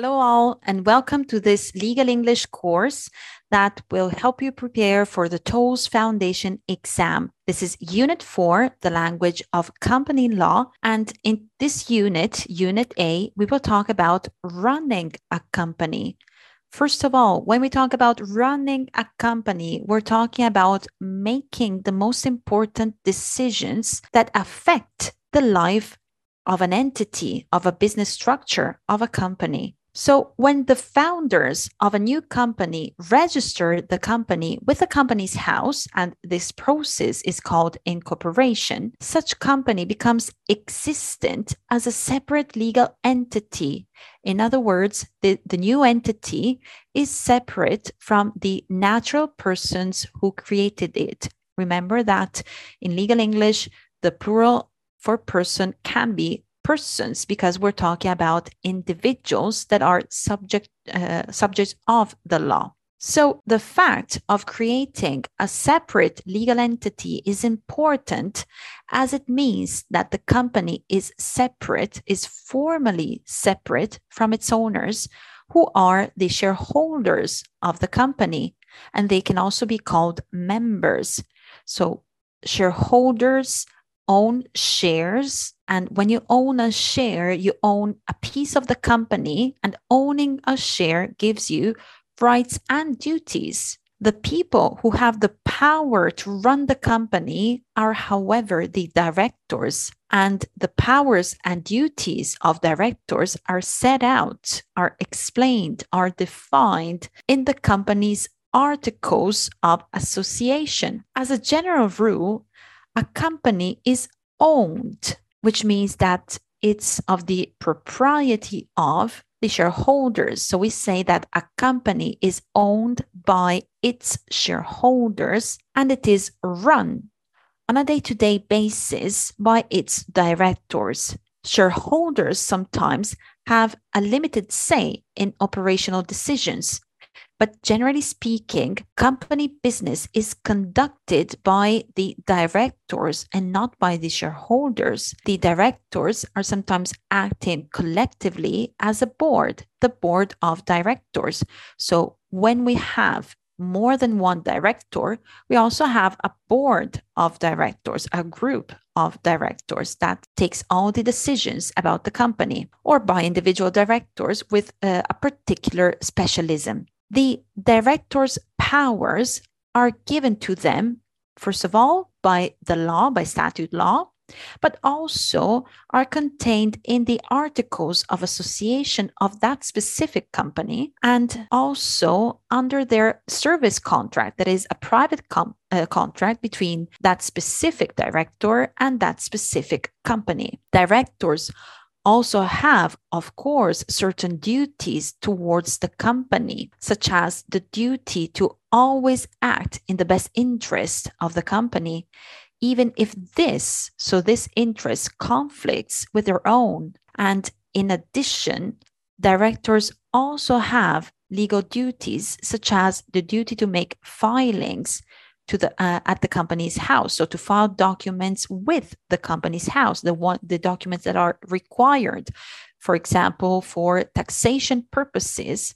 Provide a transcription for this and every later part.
Hello, all, and welcome to this legal English course that will help you prepare for the TOLES Foundation exam. This is Unit 4, the language of company law. And in this unit, Unit A, we will talk about running a company. First of all, when we talk about running a company, we're talking about making the most important decisions that affect the life of an entity, of a business structure, of a company. So, when the founders of a new company register the company with the Companies House, and this process is called incorporation, such company becomes existent as a separate legal entity. In other words, the, the new entity is separate from the natural persons who created it. Remember that in legal English, the plural for person can be persons because we're talking about individuals that are subject uh, subjects of the law. So the fact of creating a separate legal entity is important as it means that the company is separate, is formally separate from its owners, who are the shareholders of the company, and they can also be called members. So shareholders own shares. And when you own a share, you own a piece of the company, and owning a share gives you rights and duties. The people who have the power to run the company are, however, the directors, and the powers and duties of directors are set out, are explained, are defined in the company's articles of association. As a general rule, a company is owned, which means that it's of the propriety of the shareholders. So we say that a company is owned by its shareholders and it is run on a day to day basis by its directors. Shareholders sometimes have a limited say in operational decisions but generally speaking, company business is conducted by the directors and not by the shareholders. The directors are sometimes acting collectively as a board, the board of directors. So when we have more than one director, we also have a board of directors, a group of directors that takes all the decisions about the company, or by individual directors with a, a particular specialism the director's powers are given to them, first of all, by the law, by statute law, but also are contained in the articles of association of that specific company and also under their service contract, that is a private com- uh, contract between that specific director and that specific company. Directors also have, of course, certain duties towards the company, such as the duty to always act in the best interest of the company, even if this, so this interest conflicts with their own. And in addition, directors also have legal duties, such as the duty to make filings to the uh, at the Companies House. So to file documents with the Companies House the one the documents that are required for example for taxation purposes.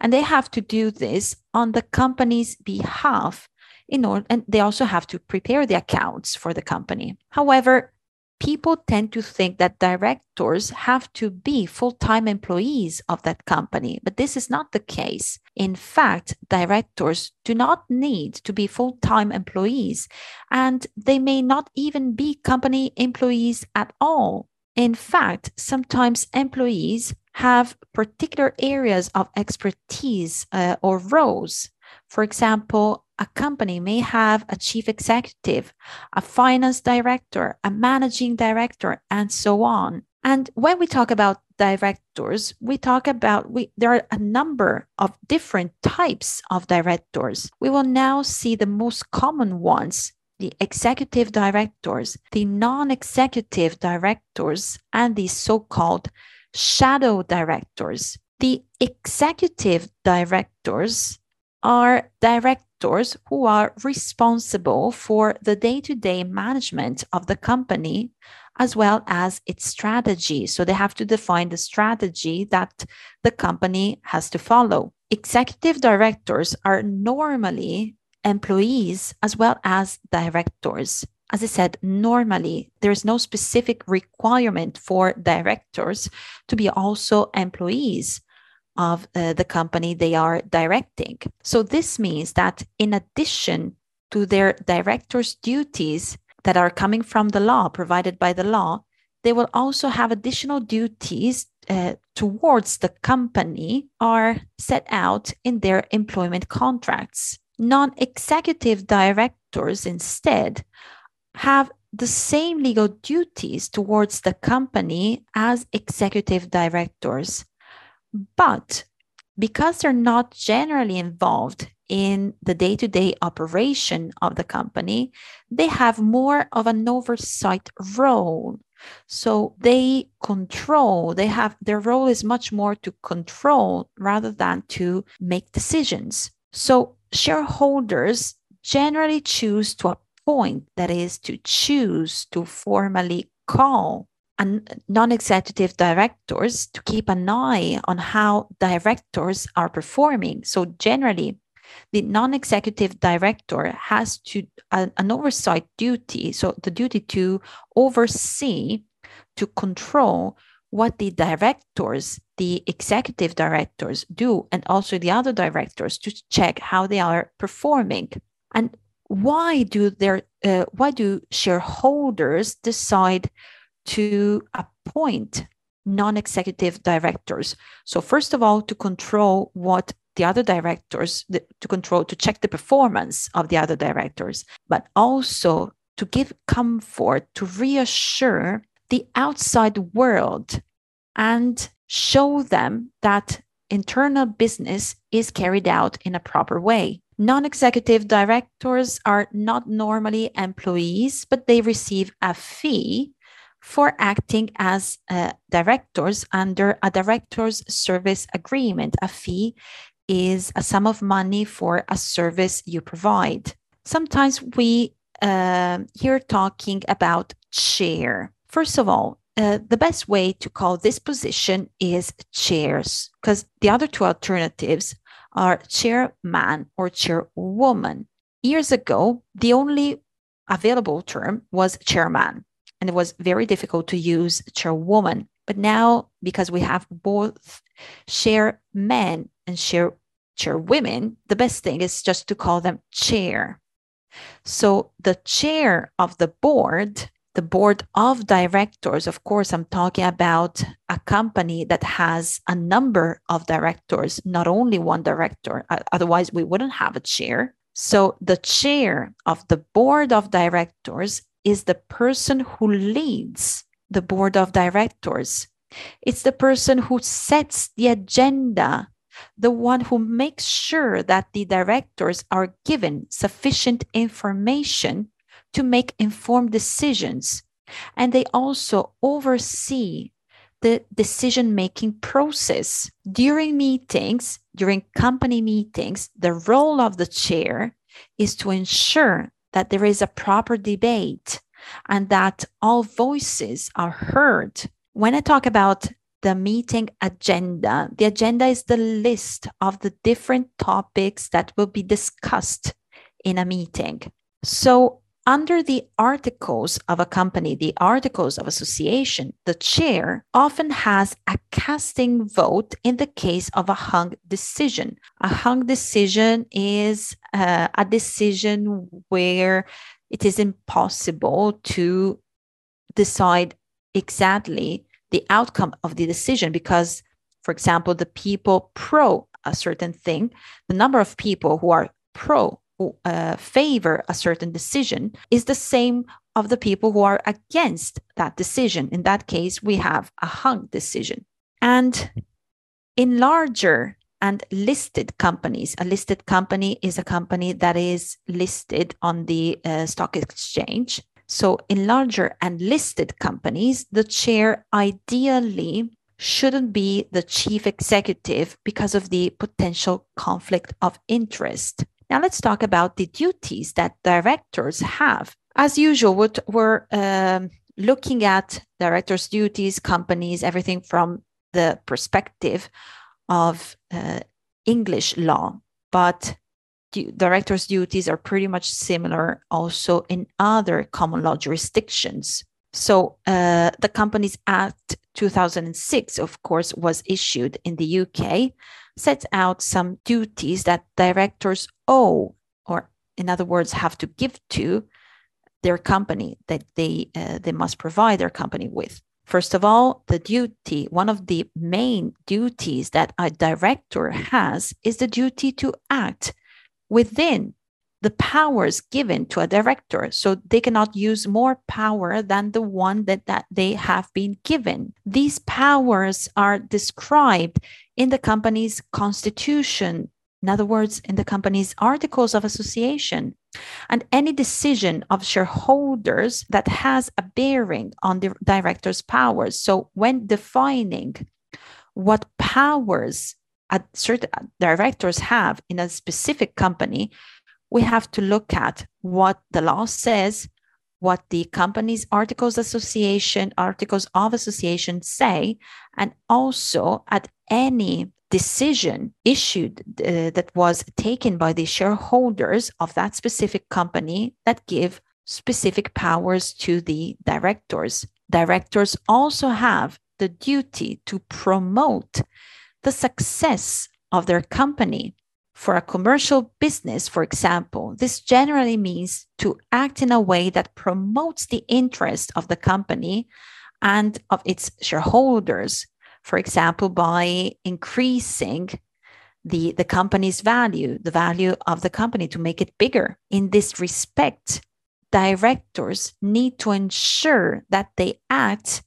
And they have to do this on the company's behalf in order and they also have to prepare the accounts for the company. However people tend to think that directors have to be full time employees of that company, but this is not the case. In fact, directors do not need to be full time employees, and they may not even be company employees at all. In fact, sometimes employees have particular areas of expertise uh, or roles. For example, a company may have a chief executive, a finance director, a managing director, and so on. And when we talk about directors, we talk about we there are a number of different types of directors. We will now see the most common ones the executive directors, the non executive directors, and the so called shadow directors. The executive directors are directors who are responsible for the day to day management of the company as well as its strategy. So they have to define the strategy that the company has to follow. Executive directors are normally employees as well as directors. As I said, normally there is no specific requirement for directors to be also employees of uh, the company they are directing. So this means that in addition to their director's duties that are coming from the law, provided by the law, they will also have additional duties uh, towards the company are set out in their employment contracts. Non executive directors instead have the same legal duties towards the company as executive directors. But because they're not generally involved in the day to day operation of the company, they have more of an oversight role. So they control, they have their role is much more to control rather than to make decisions. So shareholders generally choose to appoint, that is, to choose to formally call non executive directors to keep an eye on how directors are performing. So, generally, the non executive director has to an oversight duty, so the duty to oversee, to control what the directors, the executive directors do, and also the other directors to check how they are performing. And why do their uh, why do shareholders decide to appoint non-executive directors. So first of all, to control what the other directors, to control, to check the performance of the other directors, but also to give comfort, to reassure the outside world and show them that internal business is carried out in a proper way. Non executive directors are not normally employees, but they receive a fee for acting as uh, directors under a director's service agreement. A fee is a sum of money for a service you provide. Sometimes we uh, hear talking about chair. First of all, uh, the best way to call this position is chairs, because the other two alternatives are chairman or chairwoman. Years ago, the only available term was chairman and it was very difficult to use chairwoman. But now, because we have both chairmen and chair chairwomen, the best thing is just to call them chair. So the chair of the board, the board of directors, of course, I'm talking about a company that has a number of directors, not only one director. Otherwise, we wouldn't have a chair. So the chair of the board of directors is the person who leads the board of directors. It's the person who sets the agenda, the one who makes sure that the directors are given sufficient information to make informed decisions. And they also oversee the decision making process. During meetings, during company meetings, the role of the chair is to ensure that there is a proper debate and that all voices are heard. When I talk about the meeting agenda, the agenda is the list of the different topics that will be discussed in a meeting. So under the articles of a company, the articles of association, the chair often has a casting vote in the case of a hung decision. A hung decision is uh, a decision where it is impossible to decide exactly the outcome of the decision because, for example, the people pro a certain thing, the number of people who are pro uh, favor a certain decision is the same of the people who are against that decision. In that case, we have a hung decision. And in larger and listed companies, a listed company is a company that is listed on the uh, stock exchange. So, in larger and listed companies, the chair ideally shouldn't be the chief executive because of the potential conflict of interest. Now let's talk about the duties that directors have. As usual, what we're, um, looking at directors' duties, companies, everything from the perspective of uh, English law. But directors' duties are pretty much similar also in other common law jurisdictions. So uh, the Companies Act 2006, of course, was issued in the UK, sets out some duties that directors owe, or in other words, have to give to their company that they uh, they must provide their company with. First of all, the duty, one of the main duties that a director has is the duty to act within the powers given to a director. So they cannot use more power than the one that, that they have been given. These powers are described in the company's constitution. In other words, in the company's articles of association. And any decision of shareholders that has a bearing on the director's powers. So when defining what powers certain directors have in a specific company, we have to look at what the law says, what the company's articles association, articles of association say, and also at any decision issued uh, that was taken by the shareholders of that specific company that give specific powers to the directors. Directors also have the duty to promote the success of their company. For a commercial business, for example, this generally means to act in a way that promotes the interest of the company and of its shareholders, for example, by increasing the, the company's value, the value of the company to make it bigger. In this respect, directors need to ensure that they act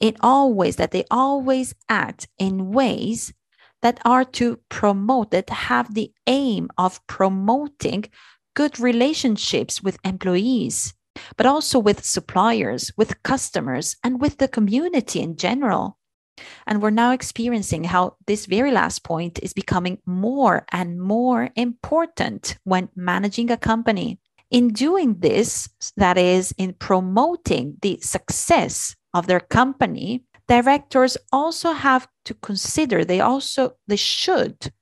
in always that they always act in ways that are to promote that have the aim of promoting good relationships with employees but also with suppliers with customers and with the community in general and we're now experiencing how this very last point is becoming more and more important when managing a company in doing this that is in promoting the success of their company, directors also have to consider, they also, they should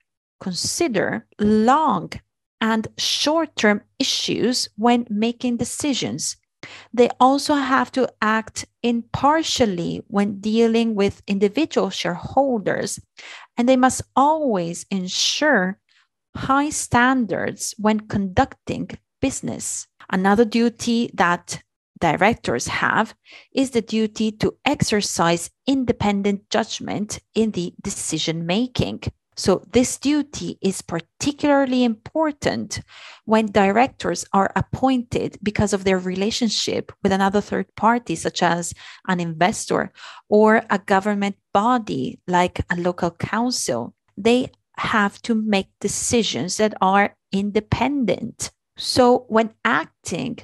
consider long and short term issues when making decisions. They also have to act impartially when dealing with individual shareholders, and they must always ensure high standards when conducting business. Another duty that directors have is the duty to exercise independent judgment in the decision making. So, this duty is particularly important when directors are appointed because of their relationship with another third party, such as an investor or a government body like a local council. They have to make decisions that are independent. So, when acting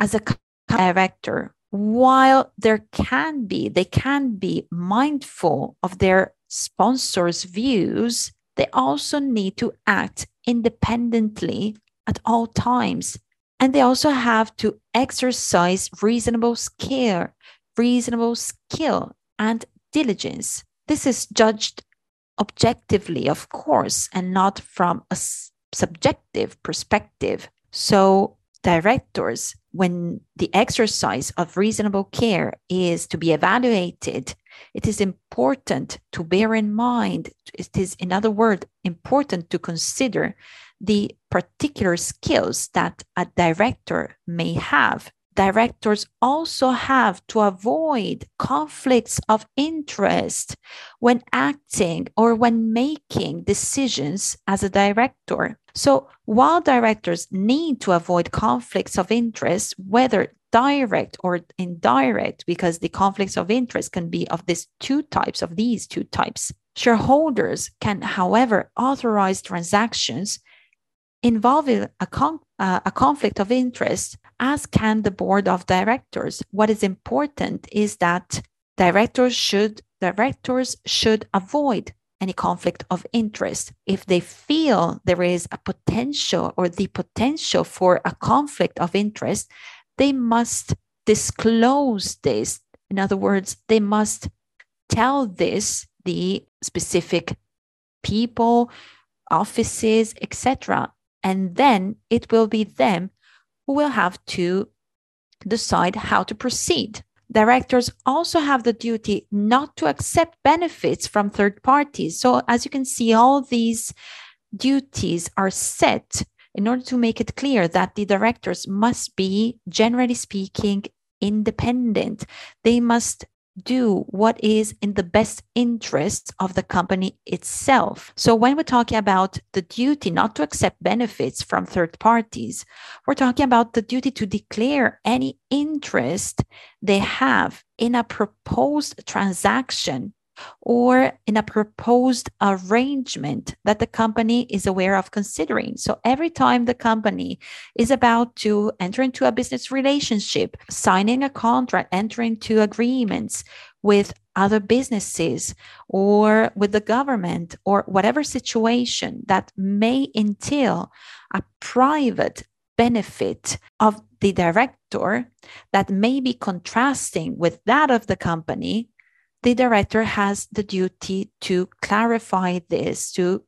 as a director while there can be they can be mindful of their sponsors views they also need to act independently at all times. And they also have to exercise reasonable skill reasonable skill and diligence. This is judged objectively of course and not from a subjective perspective. So directors when the exercise of reasonable care is to be evaluated, it is important to bear in mind, it is, in other words, important to consider the particular skills that a director may have. Directors also have to avoid conflicts of interest when acting or when making decisions as a director. So, while directors need to avoid conflicts of interest, whether direct or indirect, because the conflicts of interest can be of these two types, of these two types, shareholders can, however, authorize transactions involving a, con- uh, a conflict of interest, as can the board of directors. What is important is that directors should directors should avoid any conflict of interest. If they feel there is a potential or the potential for a conflict of interest, they must disclose this. In other words, they must tell this the specific people, offices, etc. And then it will be them who will have to decide how to proceed. Directors also have the duty not to accept benefits from third parties. So, as you can see, all these duties are set in order to make it clear that the directors must be, generally speaking, independent. They must do what is in the best interest of the company itself. So, when we're talking about the duty not to accept benefits from third parties, we're talking about the duty to declare any interest they have in a proposed transaction or in a proposed arrangement that the company is aware of considering. So every time the company is about to enter into a business relationship, signing a contract, entering into agreements with other businesses or with the government or whatever situation that may entail a private benefit of the director that may be contrasting with that of the company the director has the duty to clarify this, to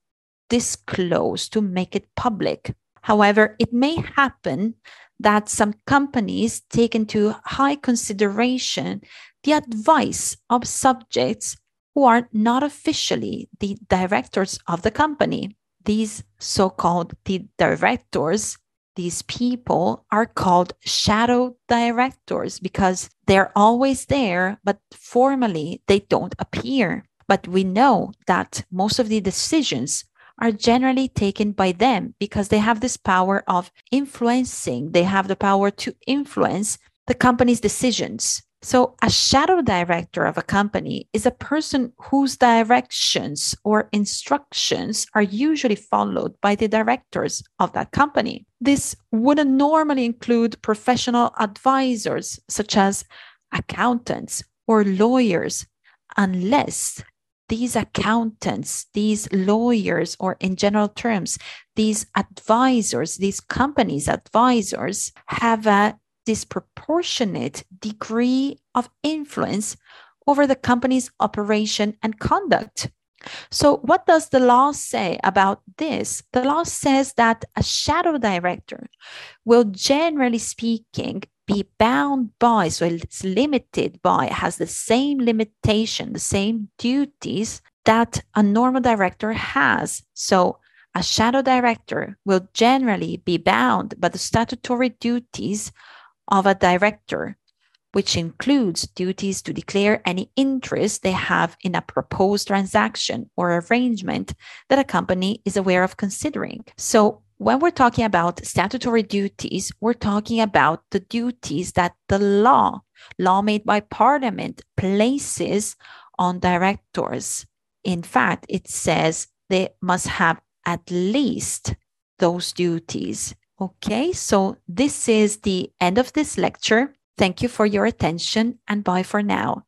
disclose, to make it public. However, it may happen that some companies take into high consideration the advice of subjects who are not officially the directors of the company. These so called the directors these people are called shadow directors because they're always there, but formally they don't appear. But we know that most of the decisions are generally taken by them because they have this power of influencing, they have the power to influence the company's decisions. So, a shadow director of a company is a person whose directions or instructions are usually followed by the directors of that company. This wouldn't normally include professional advisors, such as accountants or lawyers, unless these accountants, these lawyers, or in general terms, these advisors, these companies' advisors have a disproportionate degree of influence over the company's operation and conduct. So, what does the law say about this? The law says that a shadow director will, generally speaking, be bound by, so it's limited by, has the same limitation, the same duties that a normal director has. So, a shadow director will generally be bound by the statutory duties of a director, which includes duties to declare any interest they have in a proposed transaction or arrangement that a company is aware of considering. So, when we're talking about statutory duties, we're talking about the duties that the law, law made by parliament, places on directors. In fact, it says they must have at least those duties Okay, so this is the end of this lecture. Thank you for your attention and bye for now.